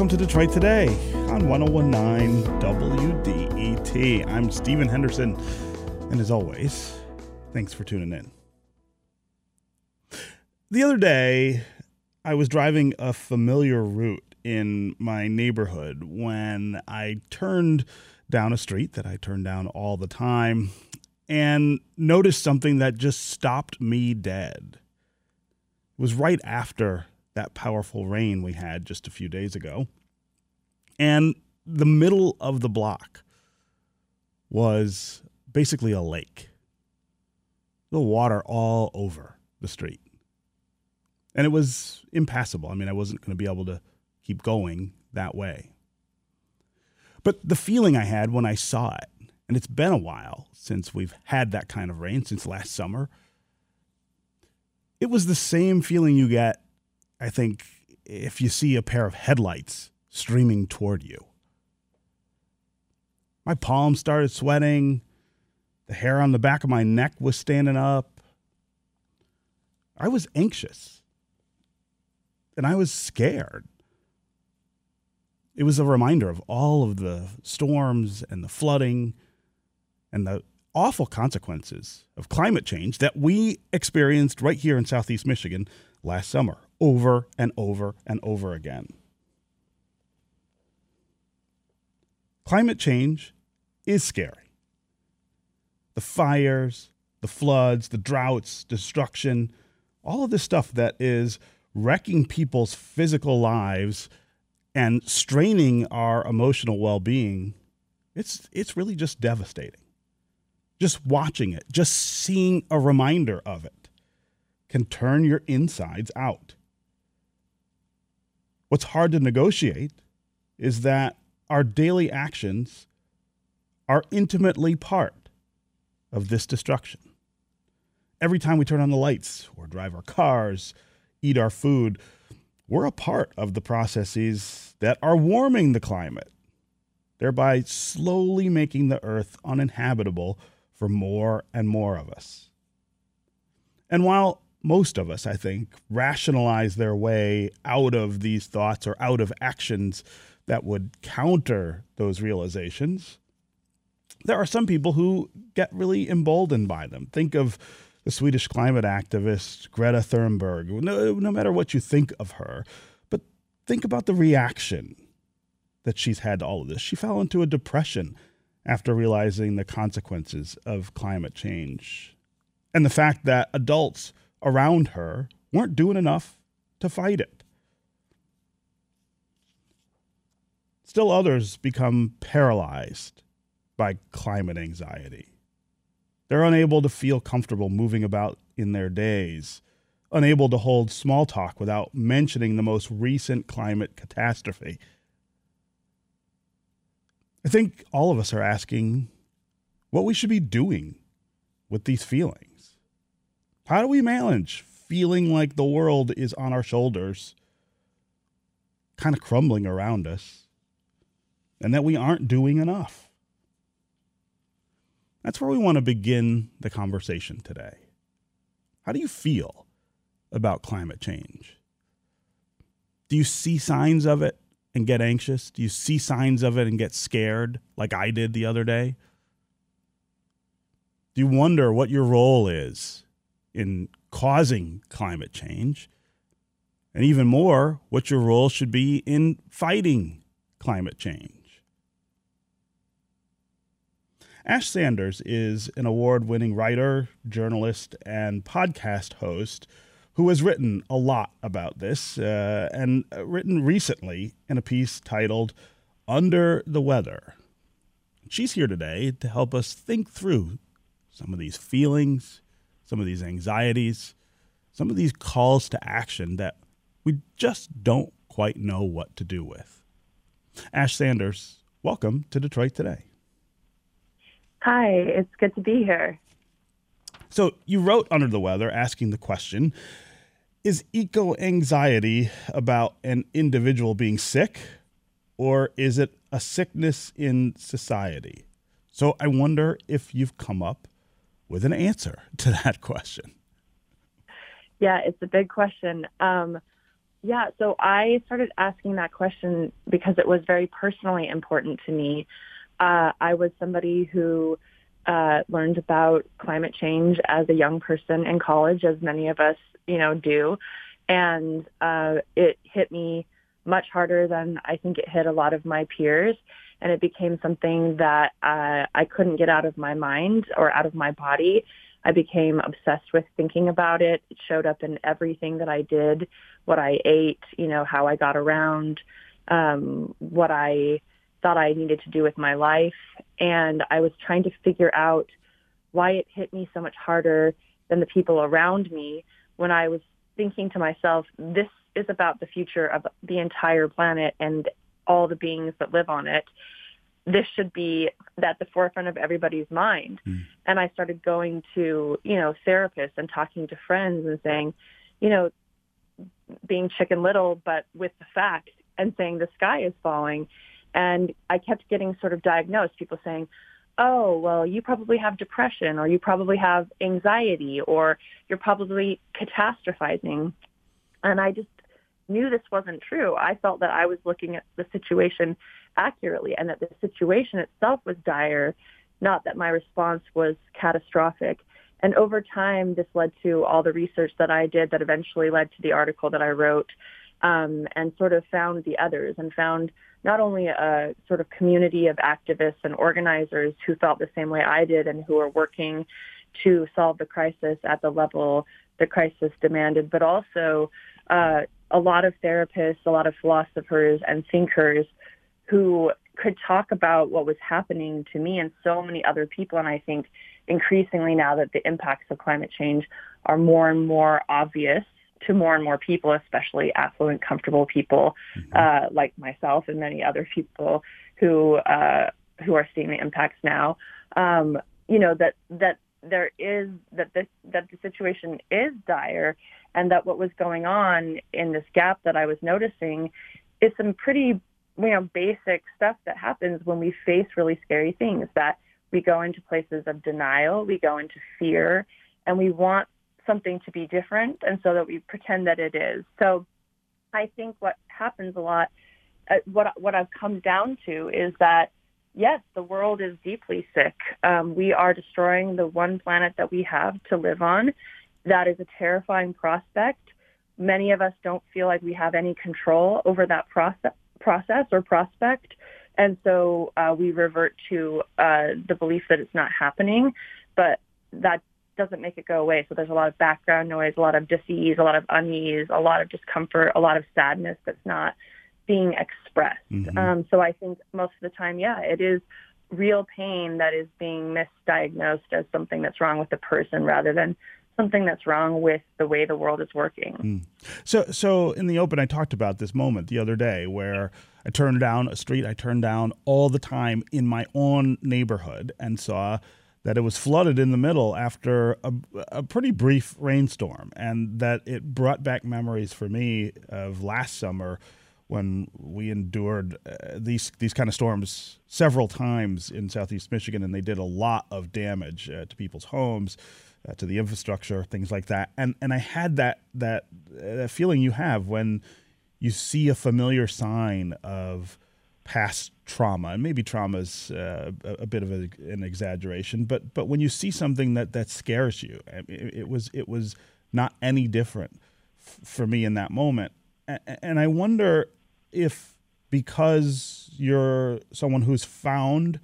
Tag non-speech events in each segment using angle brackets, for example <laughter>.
welcome to Detroit Today on 1019 WDET. I'm Stephen Henderson, and as always, thanks for tuning in. The other day, I was driving a familiar route in my neighborhood when I turned down a street that I turn down all the time and noticed something that just stopped me dead. It was right after that powerful rain we had just a few days ago. And the middle of the block was basically a lake. The water all over the street. And it was impassable. I mean, I wasn't going to be able to keep going that way. But the feeling I had when I saw it, and it's been a while since we've had that kind of rain, since last summer, it was the same feeling you get I think if you see a pair of headlights streaming toward you. My palms started sweating. The hair on the back of my neck was standing up. I was anxious and I was scared. It was a reminder of all of the storms and the flooding and the awful consequences of climate change that we experienced right here in Southeast Michigan last summer over and over and over again. Climate change is scary. The fires, the floods, the droughts, destruction, all of this stuff that is wrecking people's physical lives and straining our emotional well-being it's it's really just devastating just watching it just seeing a reminder of it can turn your insides out What's hard to negotiate is that our daily actions are intimately part of this destruction. Every time we turn on the lights or drive our cars, eat our food, we're a part of the processes that are warming the climate, thereby slowly making the earth uninhabitable for more and more of us. And while most of us, I think, rationalize their way out of these thoughts or out of actions that would counter those realizations. There are some people who get really emboldened by them. Think of the Swedish climate activist Greta Thunberg. No, no matter what you think of her, but think about the reaction that she's had to all of this. She fell into a depression after realizing the consequences of climate change and the fact that adults around her weren't doing enough to fight it. Still, others become paralyzed by climate anxiety. They're unable to feel comfortable moving about in their days, unable to hold small talk without mentioning the most recent climate catastrophe. I think all of us are asking what we should be doing with these feelings. How do we manage feeling like the world is on our shoulders, kind of crumbling around us, and that we aren't doing enough? That's where we want to begin the conversation today. How do you feel about climate change? Do you see signs of it and get anxious? Do you see signs of it and get scared like I did the other day? Do you wonder what your role is in causing climate change, and even more, what your role should be in fighting climate change. Ash Sanders is an award winning writer, journalist, and podcast host who has written a lot about this uh, and written recently in a piece titled Under the Weather. She's here today to help us think through some of these feelings, some of these anxieties, some of these calls to action that we just don't quite know what to do with. Ash Sanders, welcome to Detroit Today. Hi, it's good to be here. So, you wrote Under the Weather asking the question Is eco anxiety about an individual being sick, or is it a sickness in society? So, I wonder if you've come up with an answer to that <laughs> question? Yeah, it's a big question. Um, Yeah, so I started asking that question because it was very personally important to me. Uh, I was somebody who uh, learned about climate change as a young person in college, as many of us, you know, do, and uh, it hit me much harder than I think it hit a lot of my peers, and it became something that uh, I couldn't get out of my mind or out of my body. I became obsessed with thinking about it. It showed up in everything that I did, what I ate, you know, how I got around, um, what I thought I needed to do with my life. And I was trying to figure out why it hit me so much harder than the people around me when I was thinking to myself, this is about the future of the entire planet and all the beings that live on it this should be at the forefront of everybody's mind. Mm. And I started going to, you know, therapists and talking to friends and saying, you know, being chicken little, but with the facts and saying the sky is falling. And I kept getting sort of diagnosed, people saying, oh, well, you probably have depression or you probably have anxiety or you're probably catastrophizing. And I just knew this wasn't true. I felt that I was looking at the situation accurately and that the situation itself was dire, not that my response was catastrophic. And over time, this led to all the research that I did that eventually led to the article that I wrote um, and sort of found the others and found not only a sort of community of activists and organizers who felt the same way I did and who are working to solve the crisis at the level the crisis demanded, but also uh, a lot of therapists, a lot of philosophers and thinkers who could talk about what was happening to me and so many other people. And I think increasingly now that the impacts of climate change are more and more obvious to more and more people, especially affluent, comfortable people mm-hmm. uh, like myself and many other people who uh, who are seeing the impacts now. Um, you know that that there is that this that the situation is dire, and that what was going on in this gap that I was noticing is some pretty you know, basic stuff that happens when we face really scary things that we go into places of denial, we go into fear, and we want something to be different, and so that we pretend that it is. So I think what happens a lot, uh, what, what I've come down to is that, yes, the world is deeply sick. Um, we are destroying the one planet that we have to live on. That is a terrifying prospect. Many of us don't feel like we have any control over that process process or prospect. And so uh, we revert to uh, the belief that it's not happening, but that doesn't make it go away. So there's a lot of background noise, a lot of disease, a lot of unease, a lot of discomfort, a lot of sadness that's not being expressed. Mm-hmm. Um, so I think most of the time, yeah, it is real pain that is being misdiagnosed as something that's wrong with the person rather than something that's wrong with the way the world is working. Mm. So, so in the open, I talked about this moment the other day where I turned down a street I turned down all the time in my own neighborhood and saw that it was flooded in the middle after a, a pretty brief rainstorm, and that it brought back memories for me of last summer when we endured uh, these these kind of storms several times in southeast Michigan, and they did a lot of damage uh, to people's homes uh, to the infrastructure, things like that. And and I had that that that feeling you have when you see a familiar sign of past trauma, and maybe trauma is uh, a, a, bit of a, an exaggeration, but but when you see something that that scares you, it, it was it was not any different f- for me in that moment, and I wonder if because you're someone who's found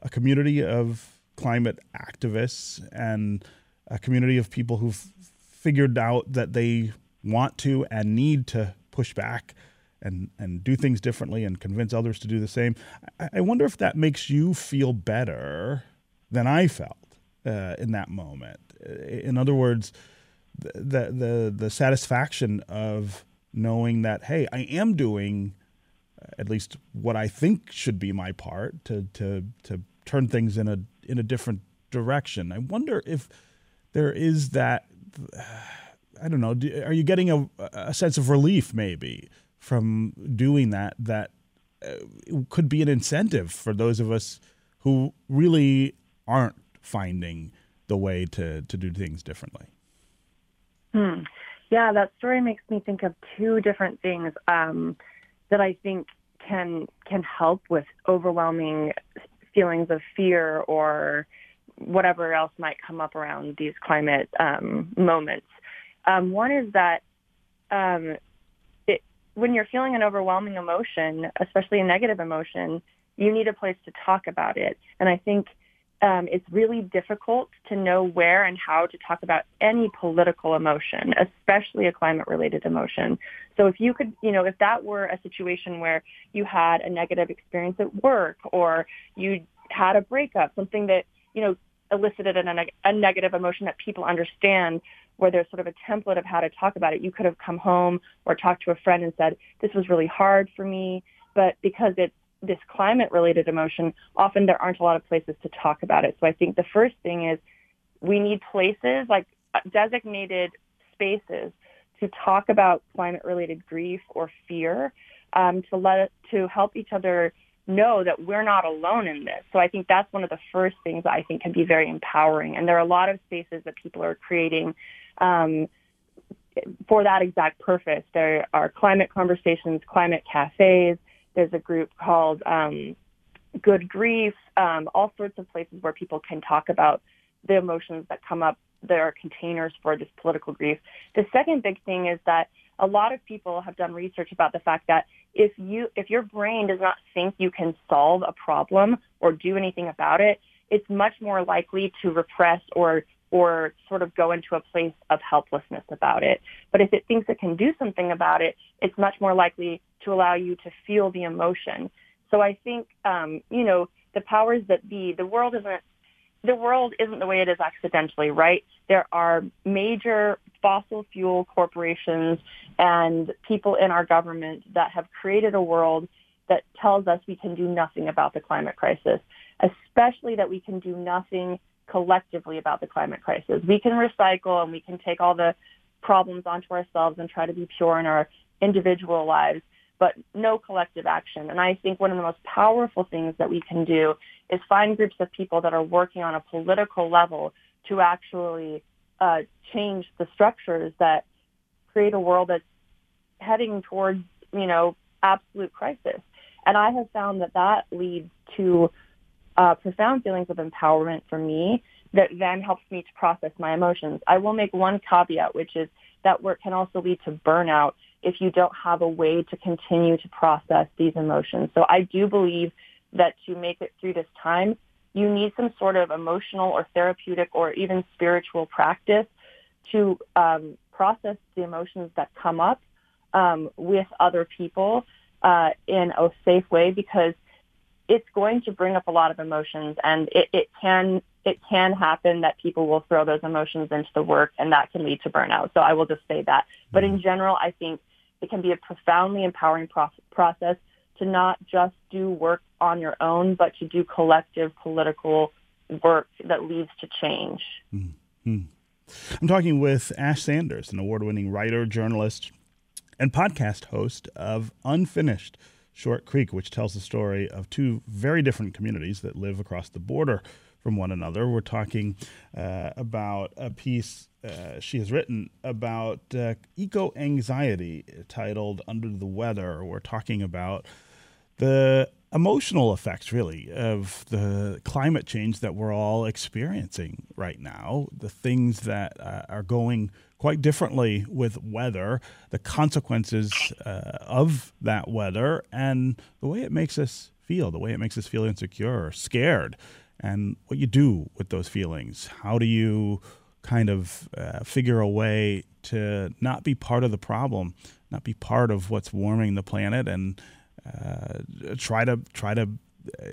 a community of climate activists and a community of people who've figured out that they want to and need to push back and and do things differently and convince others to do the same. I, I wonder if that makes you feel better than I felt uh, in that moment. In other words, the the the satisfaction of knowing that hey, I am doing uh, at least what I think should be my part to to to turn things in a in a different direction. I wonder if there is that. <sighs> I don't know. Are you getting a, a sense of relief maybe from doing that? That uh, could be an incentive for those of us who really aren't finding the way to to do things differently. Hmm. Yeah, that story makes me think of two different things um, that I think can can help with overwhelming feelings of fear or whatever else might come up around these climate um, moments. Um, one is that um, it, when you're feeling an overwhelming emotion, especially a negative emotion, you need a place to talk about it. And I think um, it's really difficult to know where and how to talk about any political emotion, especially a climate related emotion. So if you could, you know, if that were a situation where you had a negative experience at work or you had a breakup, something that, you know, elicited a, neg- a negative emotion that people understand where there's sort of a template of how to talk about it. You could have come home or talked to a friend and said, this was really hard for me. But because it's this climate related emotion, often there aren't a lot of places to talk about it. So I think the first thing is we need places like uh, designated spaces to talk about climate related grief or fear um, to let to help each other know that we're not alone in this. So I think that's one of the first things I think can be very empowering. And there are a lot of spaces that people are creating um, for that exact purpose. There are climate conversations, climate cafes. There's a group called um, Good Grief, um, all sorts of places where people can talk about the emotions that come up. There are containers for this political grief. The second big thing is that a lot of people have done research about the fact that if you if your brain does not think you can solve a problem or do anything about it, it's much more likely to repress or or sort of go into a place of helplessness about it. But if it thinks it can do something about it, it's much more likely to allow you to feel the emotion. So I think, um, you know, the powers that be, the world isn't the world isn't the way it is accidentally, right? There are major fossil fuel corporations and people in our government that have created a world that tells us we can do nothing about the climate crisis, especially that we can do nothing collectively about the climate crisis. We can recycle and we can take all the problems onto ourselves and try to be pure in our individual lives but no collective action. And I think one of the most powerful things that we can do is find groups of people that are working on a political level to actually uh, change the structures that create a world that's heading towards, you know, absolute crisis. And I have found that that leads to uh, profound feelings of empowerment for me that then helps me to process my emotions. I will make one caveat, which is that work can also lead to burnout if you don't have a way to continue to process these emotions. So I do believe that to make it through this time, you need some sort of emotional or therapeutic or even spiritual practice to um, process the emotions that come up um, with other people uh, in a safe way because it's going to bring up a lot of emotions and it, it can it can happen that people will throw those emotions into the work and that can lead to burnout. So I will just say that. But in mm-hmm. general, I think it can be a profoundly empowering pro- process to not just do work on your own, but to do collective political work that leads to change. Mm-hmm. I'm talking with Ash Sanders, an award winning writer, journalist, and podcast host of Unfinished Short Creek, which tells the story of two very different communities that live across the border from one another. We're talking uh, about a piece uh, she has written about uh, eco anxiety titled Under the Weather. We're talking about the emotional effects, really, of the climate change that we're all experiencing right now, the things that uh, are going quite differently with weather, the consequences uh, of that weather, and the way it makes us feel, the way it makes us feel insecure, scared and what you do with those feelings. How do you kind of uh, figure a way to not be part of the problem, not be part of what's warming the planet, and uh, try to try to uh,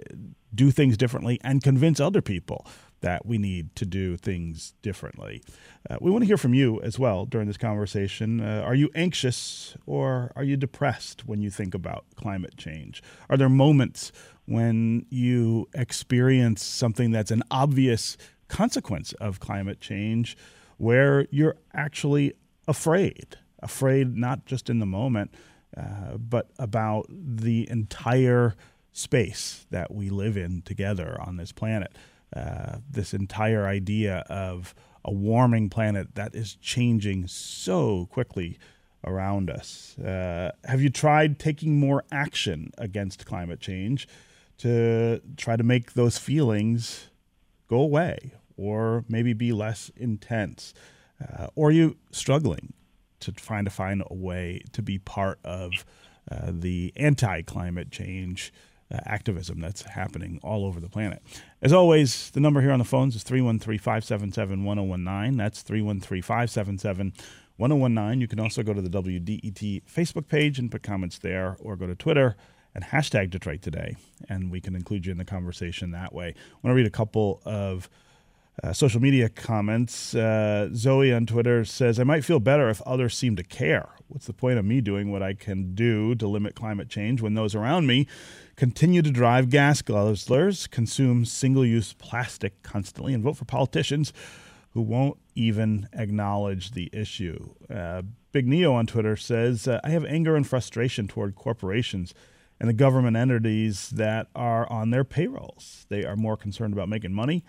do things differently and convince other people that we need to do things differently. Uh, we want to hear from you as well during this conversation. Uh, are you anxious or are you depressed when you think about climate change? Are there moments when you experience something that's an obvious consequence of climate change where you're actually afraid? Afraid not just in the moment, uh, but about the entire space that we live in together on this planet. Uh, this entire idea of a warming planet that is changing so quickly around us. Uh, have you tried taking more action against climate change to try to make those feelings go away or maybe be less intense? Uh, or are you struggling to find to find a way to be part of uh, the anti-climate change uh, activism that's happening all over the planet. As always, the number here on the phones is 313 577 1019. That's 313 577 1019. You can also go to the WDET Facebook page and put comments there, or go to Twitter and hashtag Detroit Today, and we can include you in the conversation that way. I want to read a couple of uh, social media comments. Uh, Zoe on Twitter says, I might feel better if others seem to care. What's the point of me doing what I can do to limit climate change when those around me continue to drive gas guzzlers, consume single use plastic constantly, and vote for politicians who won't even acknowledge the issue? Uh, Big Neo on Twitter says, uh, I have anger and frustration toward corporations and the government entities that are on their payrolls. They are more concerned about making money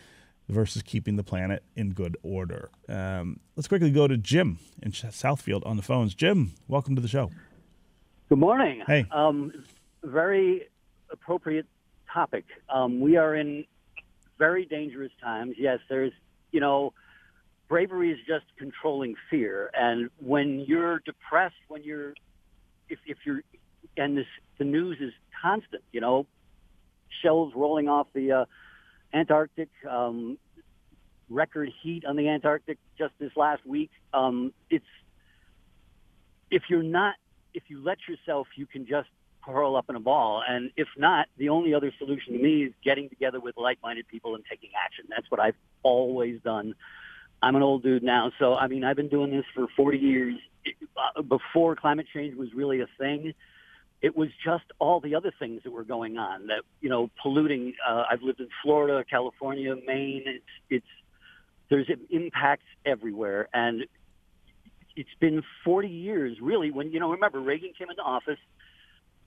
versus keeping the planet in good order. Um, let's quickly go to Jim in Southfield on the phones. Jim, welcome to the show. Good morning. Hey. Um, very appropriate topic. Um, we are in very dangerous times. Yes, there's, you know, bravery is just controlling fear. And when you're depressed, when you're, if, if you're, and this, the news is constant, you know, shells rolling off the, uh, Antarctic, um, record heat on the Antarctic just this last week. Um, it's if you're not, if you let yourself, you can just curl up in a ball. And if not, the only other solution to me is getting together with like-minded people and taking action. That's what I've always done. I'm an old dude now, so I mean, I've been doing this for 40 years. Uh, before climate change was really a thing, it was just all the other things that were going on that, you know, polluting. Uh, I've lived in Florida, California, Maine. It's, it's, there's impacts everywhere. And it's been 40 years, really, when, you know, remember Reagan came into office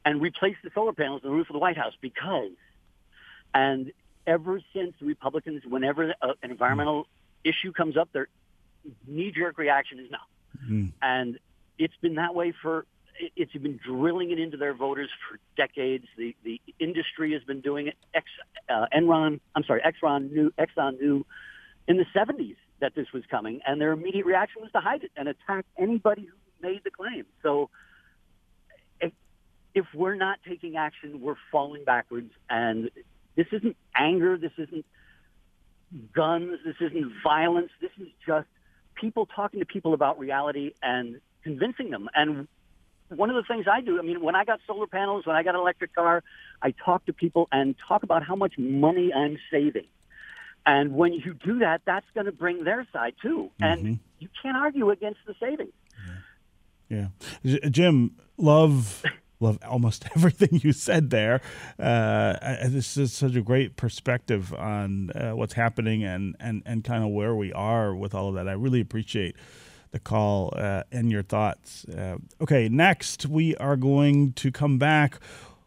and replaced the solar panels on the roof of the White House because, and ever since the Republicans, whenever a, an environmental issue comes up, their knee-jerk reaction is no. Mm. And it's been that way for it's been drilling it into their voters for decades. The the industry has been doing it. Ex, uh, Enron, I'm sorry, Exxon knew Exxon knew in the 70s that this was coming, and their immediate reaction was to hide it and attack anybody who made the claim. So if, if we're not taking action, we're falling backwards. And this isn't anger. This isn't guns. This isn't violence. This is just people talking to people about reality and convincing them. And one of the things I do, I mean, when I got solar panels, when I got an electric car, I talk to people and talk about how much money I'm saving. And when you do that, that's going to bring their side too. And mm-hmm. you can't argue against the savings. Yeah. yeah. Jim, love. love almost <laughs> everything you said there. Uh, this is such a great perspective on uh, what's happening and, and, and kind of where we are with all of that. I really appreciate the call uh, and your thoughts. Uh, okay, next we are going to come back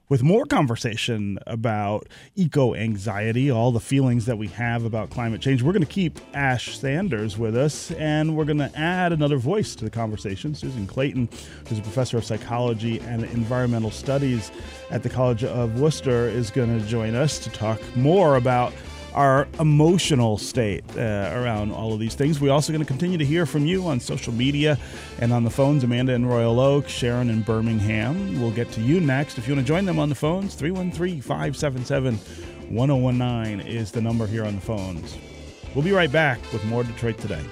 with more conversation about eco anxiety, all the feelings that we have about climate change. We're going to keep Ash Sanders with us, and we're going to add another voice to the conversation. Susan Clayton, who's a professor of psychology and environmental studies at the College of Wooster, is going to join us to talk more about our emotional state uh, around all of these things. We're also going to continue to hear from you on social media and on the phones. Amanda in Royal Oak, Sharon in Birmingham. We'll get to you next. If you want to join them on the phones, 313 577 1019 is the number here on the phones. We'll be right back with more Detroit Today.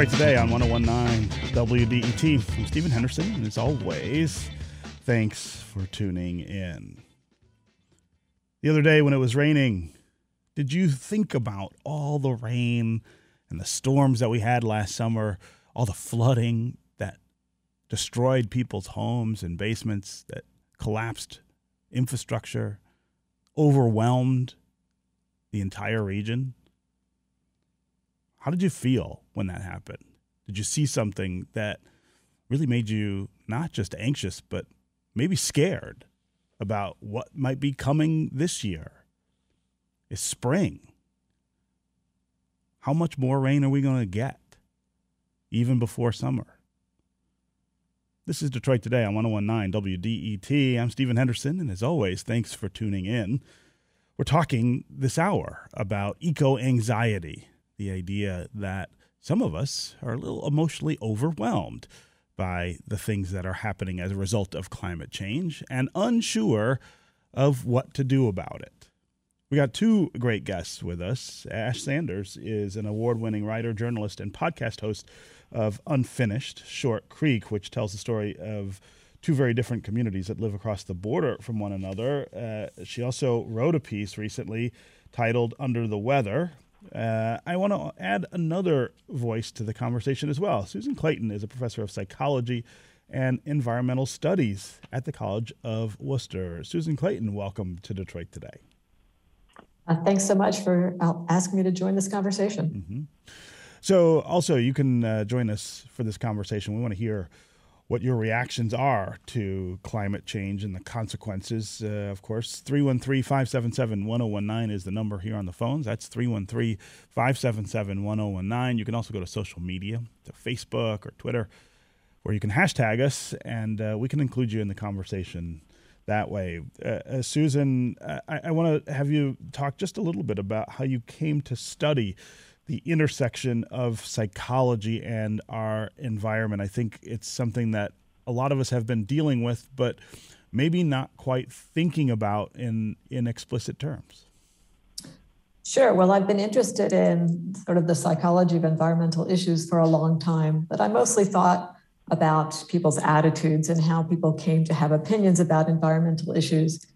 Detroit Today on 1019 WDET. I'm Stephen Henderson, and as always, thanks for tuning in. The other day when it was raining, did you think about all the rain and the storms that we had last summer, all the flooding that destroyed people's homes and basements, that collapsed infrastructure, overwhelmed the entire region. How did you feel when that happened? Did you see something that really made you not just anxious, but maybe scared about what might be coming this year? It's spring. How much more rain are we going to get, even before summer? This is Detroit Today on 1019 WDET. I'm Stephen Henderson, and as always, thanks for tuning in. We're talking this hour about eco anxiety, the idea that some of us are a little emotionally overwhelmed by the things that are happening as a result of climate change and unsure of what to do about it. We got two great guests with us. Ash Sanders is an award winning writer, journalist, and podcast host of Unfinished Short Creek, which tells the story of two very different communities that live across the border from one another. Uh, she also wrote a piece recently titled Under the Weather. Uh, I want to add another voice to the conversation as well. Susan Clayton is a professor of psychology and environmental studies at the College of Wooster. Susan Clayton, welcome to Detroit today. Uh, thanks so much for uh, asking me to join this conversation. Mm-hmm. So, also, you can uh, join us for this conversation. We want to hear what your reactions are to climate change and the consequences. Uh, of course, 313 577 1019 is the number here on the phones. That's 313 577 1019. You can also go to social media, to Facebook or Twitter, where you can hashtag us and uh, we can include you in the conversation that way. Uh, uh Susan, I, I want to have you talk just a little bit about how you came to study the intersection of psychology and our environment. I think it's something that a lot of us have been dealing with, but maybe not quite thinking about in in explicit terms. Sure. Well, I've been interested in sort of the psychology of environmental issues for a long time, but I mostly thought about people's attitudes and how people came to have opinions about environmental issues.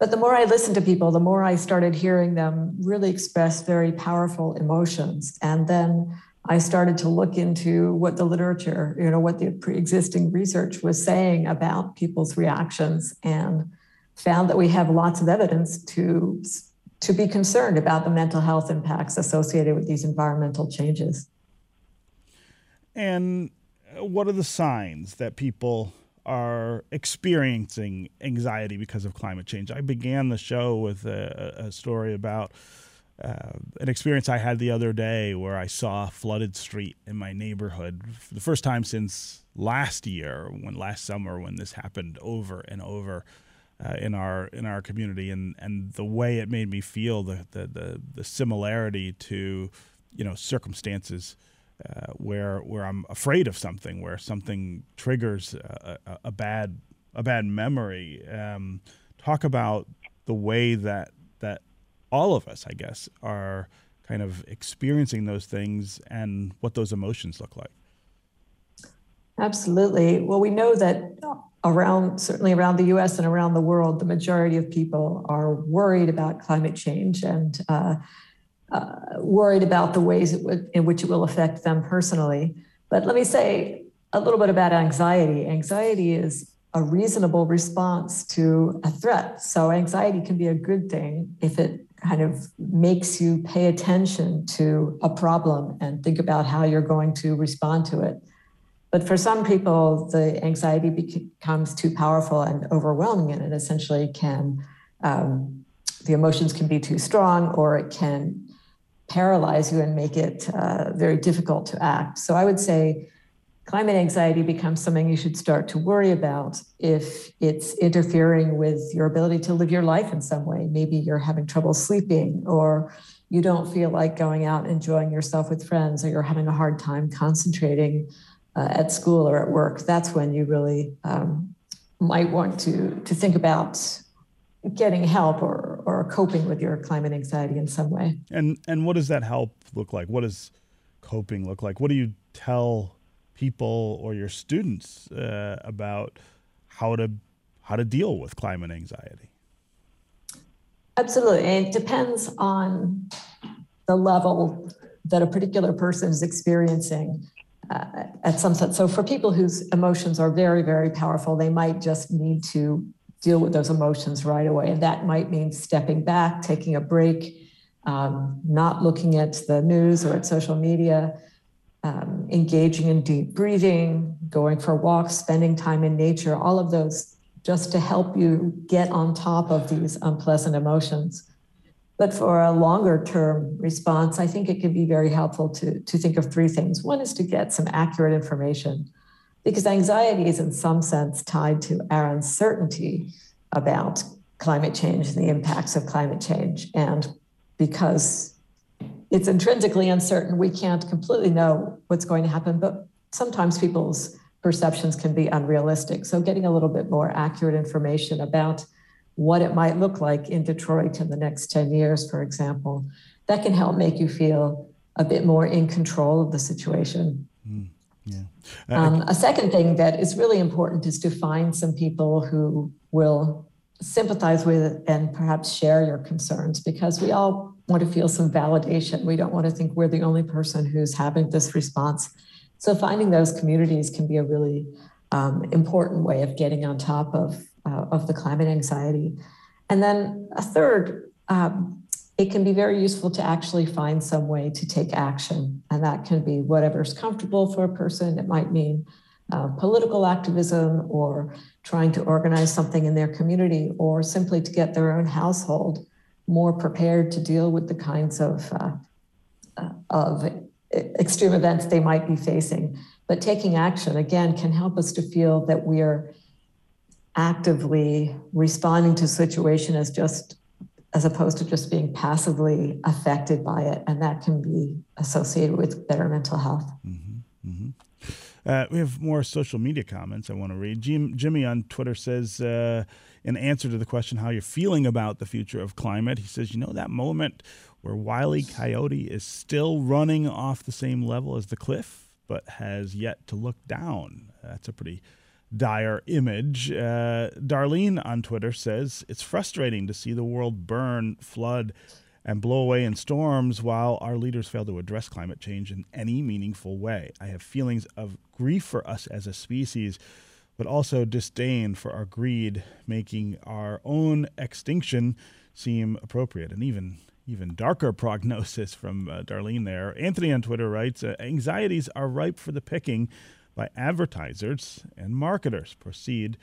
But the more I listened to people, the more I started hearing them really express very powerful emotions. And then I started to look into what the literature, you know, what the pre-existing research was saying about people's reactions and found that we have lots of evidence to to be concerned about the mental health impacts associated with these environmental changes. And what are the signs that people are experiencing anxiety because of climate change. I began the show with a, a story about uh, an experience I had the other day where I saw a flooded street in my neighborhood for the first time since last year, when last summer, when this happened over and over. Uh, in our in our community and and the way it made me feel the the the, the similarity to you know circumstances uh, where where I'm afraid of something, where something triggers a, a, a bad a bad memory. Um, talk about the way that that all of us, I guess, are kind of experiencing those things and what those emotions look like. Absolutely. Well, we know that around certainly around the U.S. and around the world, the majority of people are worried about climate change and. Uh, uh, worried about the ways in which it will affect them personally. But let me say a little bit about anxiety. Anxiety is a reasonable response to a threat. So, anxiety can be a good thing if it kind of makes you pay attention to a problem and think about how you're going to respond to it. But for some people, the anxiety becomes too powerful and overwhelming, and it essentially can, um, the emotions can be too strong, or it can paralyze you and make it uh, very difficult to act. So I would say climate anxiety becomes something you should start to worry about if it's interfering with your ability to live your life in some way. Maybe you're having trouble sleeping or you don't feel like going out and enjoying yourself with friends or you're having a hard time concentrating uh, at school or at work. That's when you really um, might want to, to think about getting help or, or coping with your climate anxiety in some way. And and what does that help look like? What does coping look like? What do you tell people or your students uh, about how to how to deal with climate anxiety? Absolutely, and it depends on the level that a particular person is experiencing. Uh, at some sense. So, for people whose emotions are very, very powerful, they might just need to deal with those emotions right away. And that might mean stepping back, taking a break, um, not looking at the news or at social media, um, engaging in deep breathing, going for walks, spending time in nature, all of those just to help you get on top of these unpleasant emotions. But for a longer term response, I think it can be very helpful to, to think of three things. One is to get some accurate information because anxiety is, in some sense, tied to our uncertainty about climate change and the impacts of climate change. And because it's intrinsically uncertain, we can't completely know what's going to happen, but sometimes people's perceptions can be unrealistic. So, getting a little bit more accurate information about what it might look like in Detroit in the next 10 years, for example, that can help make you feel a bit more in control of the situation. Mm. Yeah. Um, a second thing that is really important is to find some people who will sympathize with and perhaps share your concerns because we all want to feel some validation. We don't want to think we're the only person who's having this response. So finding those communities can be a really um, important way of getting on top of uh, of the climate anxiety. And then a third, um, it can be very useful to actually find some way to take action. And that can be whatever's comfortable for a person. It might mean uh, political activism or trying to organize something in their community or simply to get their own household more prepared to deal with the kinds of, uh, uh, of extreme events they might be facing. But taking action, again, can help us to feel that we're actively responding to situation as just as opposed to just being passively affected by it. And that can be associated with better mental health. Mm-hmm, mm-hmm. Uh, we have more social media comments I want to read. Jim, Jimmy on Twitter says, uh, in answer to the question how you're feeling about the future of climate, he says, you know, that moment where Wiley Coyote is still running off the same level as the cliff, but has yet to look down. That's a pretty dire image. Uh, Darlene on Twitter says it's frustrating to see the world burn, flood, and blow away in storms while our leaders fail to address climate change in any meaningful way. I have feelings of grief for us as a species, but also disdain for our greed, making our own extinction seem appropriate and even even darker <laughs> prognosis from uh, Darlene there. Anthony on Twitter writes, uh, anxieties are ripe for the picking by advertisers and marketers. Proceed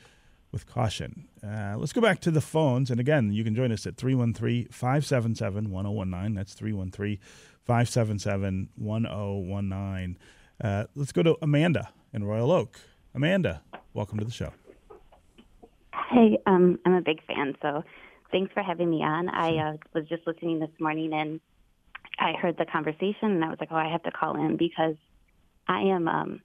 with caution. Uh, let's go back to the phones. And again, you can join us at 313 577 1019. That's 313 577 1019. Uh, let's go to Amanda in Royal Oak. Amanda, welcome to the show. Hey, um, I'm a big fan, so thanks for having me on. I uh, was just listening this morning and I heard the conversation and I was like, oh, I have to call in because I am um,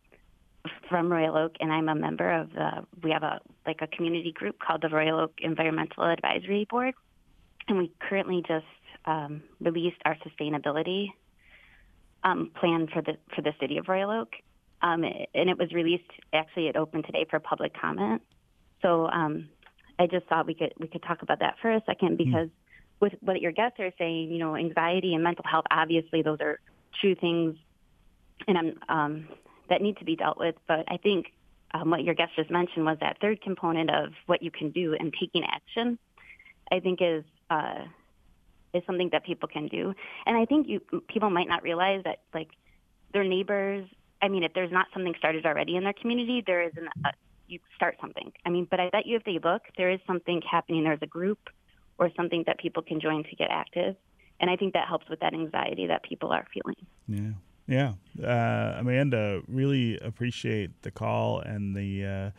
from Royal Oak, and I'm a member of the. We have a like a community group called the Royal Oak Environmental Advisory Board, and we currently just um, released our sustainability um, plan for the for the city of Royal Oak, um, and it was released. Actually, it opened today for public comment. So um, I just thought we could we could talk about that for a second hmm. because mm. with what your guests are saying, you know, anxiety and mental health. Obviously, those are true things, and I'm um, that need to be dealt with. But I think um, what your guest just mentioned was that third component of what you can do and taking action. I think is uh, is something that people can do, and I think you people might not realize that like their neighbors. I mean, if there's not something started already in their community, there is an, a, you start something. I mean, but I bet you if they look, there is something happening. There's a group or something that people can join to get active, and I think that helps with that anxiety that people are feeling. Yeah. Yeah, uh, Amanda, really appreciate the call and the uh,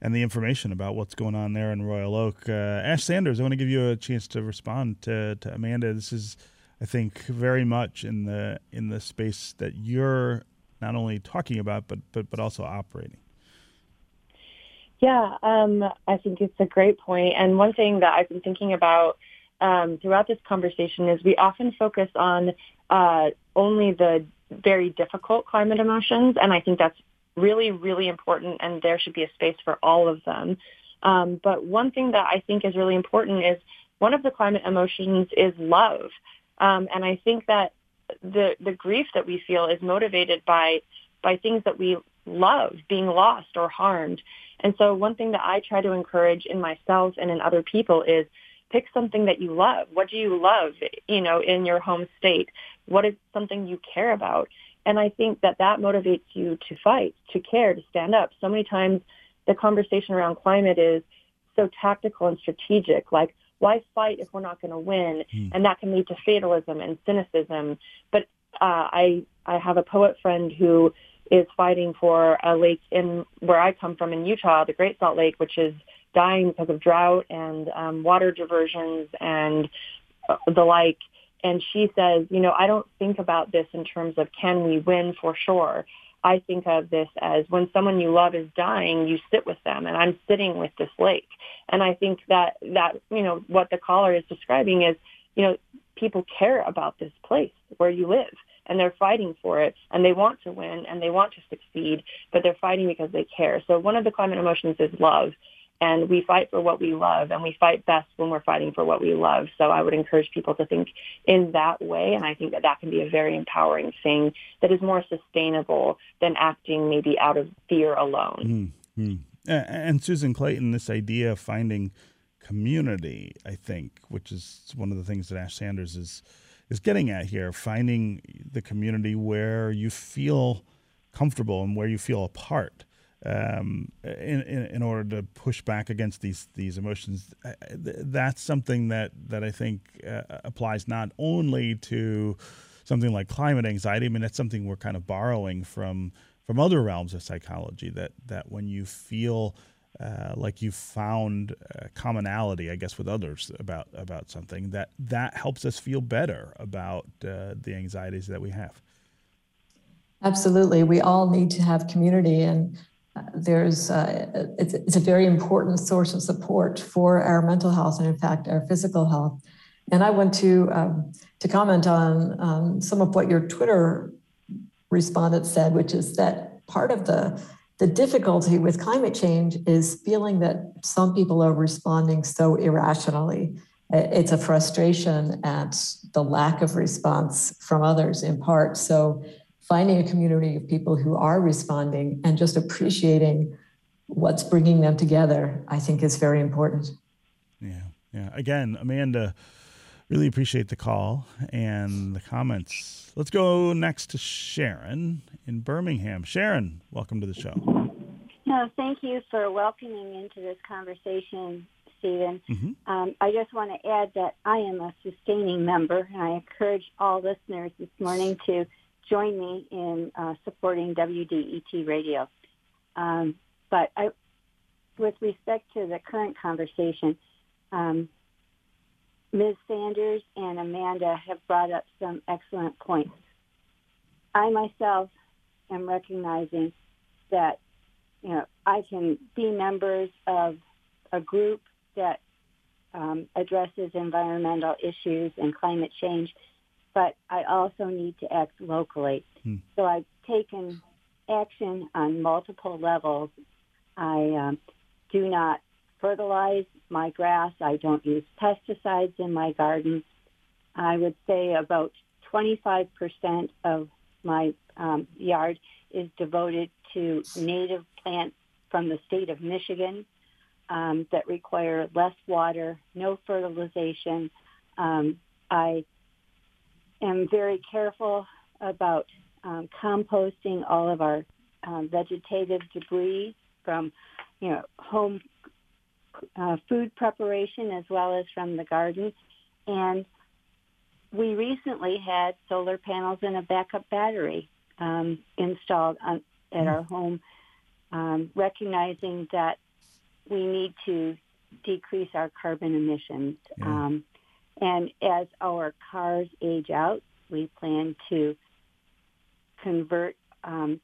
and the information about what's going on there in Royal Oak. Uh, Ash Sanders, I want to give you a chance to respond to, to Amanda. This is, I think, very much in the in the space that you're not only talking about but but but also operating. Yeah, um, I think it's a great point. And one thing that I've been thinking about um, throughout this conversation is we often focus on uh, only the very difficult climate emotions, and I think that's really, really important, and there should be a space for all of them. Um, but one thing that I think is really important is one of the climate emotions is love, um, and I think that the the grief that we feel is motivated by by things that we love being lost or harmed. And so one thing that I try to encourage in myself and in other people is pick something that you love. What do you love, you know, in your home state? What is something you care about? And I think that that motivates you to fight, to care, to stand up. So many times the conversation around climate is so tactical and strategic, like why fight if we're not going to win? Mm. And that can lead to fatalism and cynicism. But uh, I I have a poet friend who is fighting for a lake in where I come from in Utah, the Great Salt Lake, which is dying because of drought and um, water diversions and uh, the like. And she says, you know, I don't think about this in terms of can we win for sure. I think of this as when someone you love is dying, you sit with them, and I'm sitting with this lake. And I think that that you know what the caller is describing is, you know, people care about this place where you live, and they're fighting for it, and they want to win, and they want to succeed, but they're fighting because they care. So one of the climate emotions is love, and we fight for what we love and we fight best when we're fighting for what we love. So i would encourage people to think in that way and i think that that can be a very empowering thing that is more sustainable than acting maybe out of fear alone. Mm-hmm. and susan clayton this idea of finding community i think which is one of the things that ash sanders is is getting at here finding the community where you feel comfortable and where you feel a part um, in, in, in order to push back against these these emotions. That's something that that I think uh, applies not only to something like climate anxiety. I mean, that's something we're kind of borrowing from from other realms of psychology. That that when you feel uh, like you've found commonality, I guess, with others about about something that that helps us feel better about uh, the anxieties that we have. Absolutely, we all need to have community, and there's uh, it's, it's, a very important source of support for our mental health and in fact our physical health. And i want to um, to comment on um, some of what your twitter respondent said which is that part of the the difficulty with climate change is feeling that some people are responding so irrationally. It's a frustration at the lack of response from others in part. So finding a community of people who are responding and just appreciating what's bringing them together, I think is very important. Yeah. Yeah. Again, Amanda, really appreciate the call and the comments. Let's go next to Sharon in Birmingham. Sharon, welcome to the show. No, thank you for welcoming into this conversation, Stephen. Mm-hmm. Um, I just want to add that I am a sustaining member, and I encourage all listeners this morning to join me in uh, supporting WDET radio. Um, but I, with respect to the current conversation, um, Ms. Sanders and Amanda have brought up some excellent points. I myself am recognizing that you know I can be members of a group that um, addresses environmental issues and climate change but I also need to act locally. Hmm. So I've taken action on multiple levels. I um, do not fertilize my grass. I don't use pesticides in my garden. I would say about 25% of my um, yard is devoted to native plants from the state of Michigan um, that require less water, no fertilization. Um, I am very careful about um, composting all of our um, vegetative debris from, you know, home uh, food preparation as well as from the garden. And we recently had solar panels and a backup battery um, installed on, at our home, um, recognizing that we need to decrease our carbon emissions. Yeah. Um, and as our cars age out, we plan to convert um,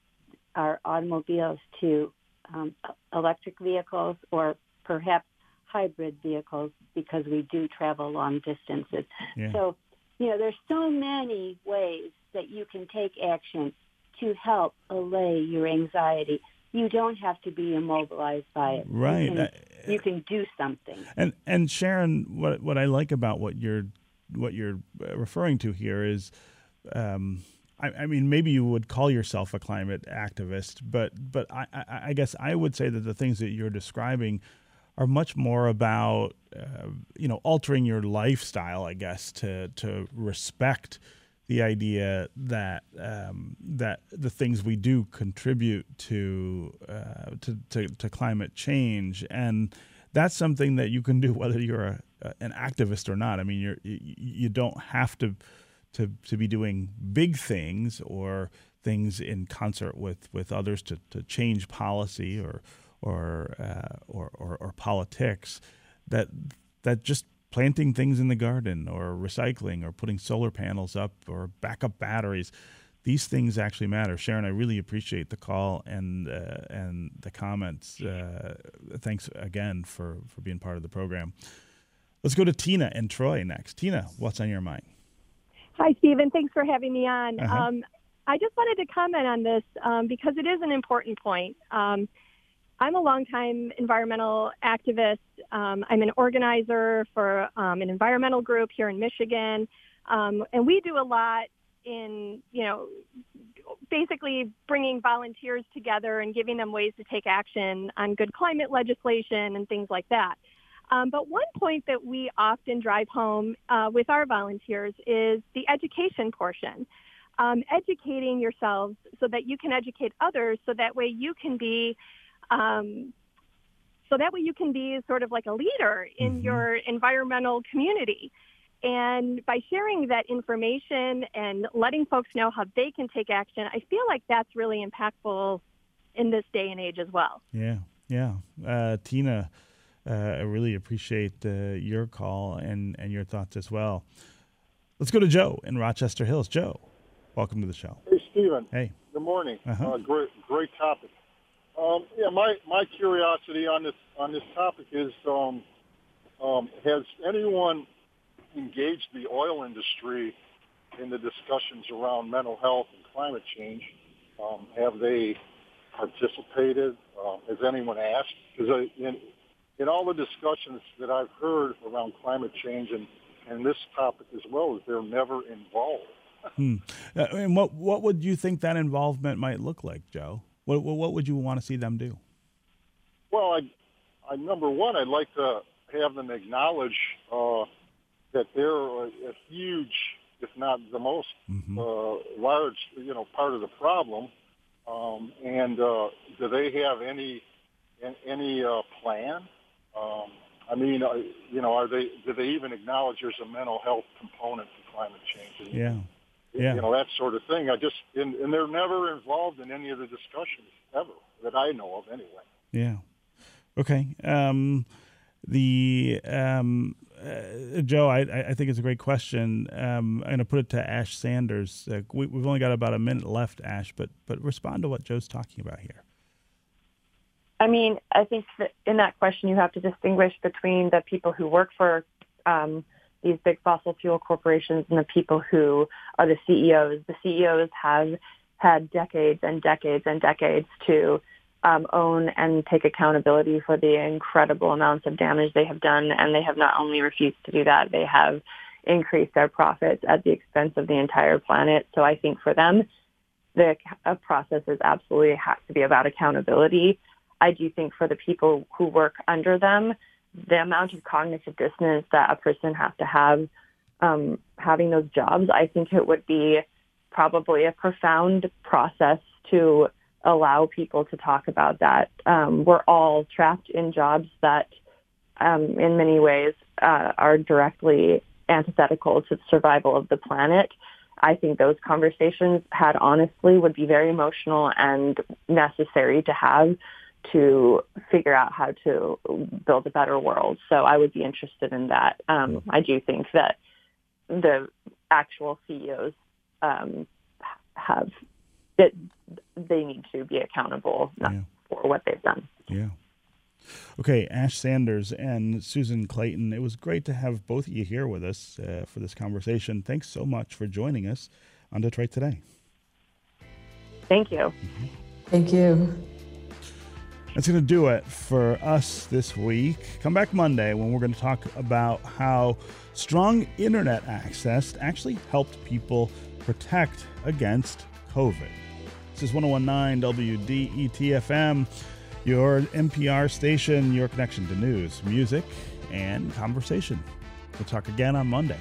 our automobiles to um, electric vehicles or perhaps hybrid vehicles because we do travel long distances. Yeah. So, you know, there's so many ways that you can take action to help allay your anxiety. You don't have to be immobilized by it. Right. You can, do something. And and Sharon, what what I like about what you're what you're uh, referring to here is um, I, I, mean, maybe you would call yourself a climate activist, but but I, I, I, guess I would say that the things that you're describing are much more about uh, you know altering your lifestyle, I guess, to to respect the idea that um, that the things we do contribute to, uh, to, to to climate change, and that's something that you can do whether you're a, an activist or not. I mean, you're you, you don't have to to to be doing big things or things in concert with with others to to change policy or or uh, or, or, or politics. That that just planting things in the garden or recycling or putting solar panels up or backup batteries these things actually matter. Sharon, I really appreciate the call and uh, and the comments. Uh, thanks again for for being part of the program. Let's go to Tina and Troy next. Tina, what's on your mind? Hi, Stephen. Thanks for having me on. Uh-huh. Um, I just wanted to comment on this um, because it is an important point. Um, I'm a longtime environmental activist. Um, I'm an organizer for um, an environmental group here in Michigan, um, and we do a lot in, you know, basically bringing volunteers together and giving them ways to take action on good climate legislation and things like that. Um, but one point that we often drive home uh, with our volunteers is the education portion. Um, educating yourselves so that you can educate others, so that way you can be, um, so that way you can be sort of like a leader in mm-hmm. your environmental community. And by sharing that information and letting folks know how they can take action, I feel like that's really impactful in this day and age as well. Yeah, yeah. Uh, Tina, uh, I really appreciate uh, your call and, and your thoughts as well. Let's go to Joe in Rochester Hills. Joe, welcome to the show. Hey, Stephen. Hey. Good morning. Uh-huh. Uh, great, great topic. Um, yeah, my, my curiosity on this on this topic is: um, um, Has anyone engaged the oil industry in the discussions around mental health and climate change? Um, have they participated? Um, has anyone asked? Because in, in all the discussions that I've heard around climate change and, and this topic as well, they're never involved. hmm. Uh, and what what would you think that involvement might look like, Joe? What what would you want to see them do? Well, I, I number one, I'd like to have them acknowledge uh, that they're a, a, huge, if not the most mm-hmm. uh, large, you know, part of the problem. Um, and uh, do they have any any uh, plan um, I mean, uh, you know, are they do they even acknowledge there's a mental health component to climate change? Yeah. Yeah. You know that sort of thing. I just and, and they're never involved in any of the discussions ever that I know of, anyway. Yeah. Okay. Um, the um, uh, Joe, I, I think it's a great question. Um, I'm going to put it to Ash Sanders. Uh, we, have only got about a minute left, Ash, but but respond to what Joe's talking about here. I mean, I think that in that question, you have to distinguish between the people who work for um, these big fossil fuel corporations and the people who are the CEOs. The CEOs have had decades and decades and decades to um, own and take accountability for the incredible amounts of damage they have done, and they have not only refused to do that, they have increased their profits at the expense of the entire planet. So I think for them, the process is absolutely has to be about accountability I do think for the people who work under them, the amount of cognitive dissonance that a person has to have um, having those jobs, I think it would be probably a profound process to allow people to talk about that. Um, we're all trapped in jobs that, um, in many ways, uh, are directly antithetical to the survival of the planet. I think those conversations had honestly would be very emotional and necessary to have to figure out how to build a better world. So I would be interested in that. Um, I do think that the actual CEOs um, have that they need to be accountable yeah. for what they've done. Yeah. Okay, Ash Sanders and Susan Clayton. It was great to have both of you here with us uh, for this conversation. Thanks so much for joining us on Detroit Today. Thank you. Mm-hmm. Thank you. That's going to do it for us this week. Come back Monday when we're going to talk about how strong internet access actually helped people protect against COVID. This is 1019 WDETFM, your NPR station, your connection to news, music, and conversation. We'll talk again on Monday.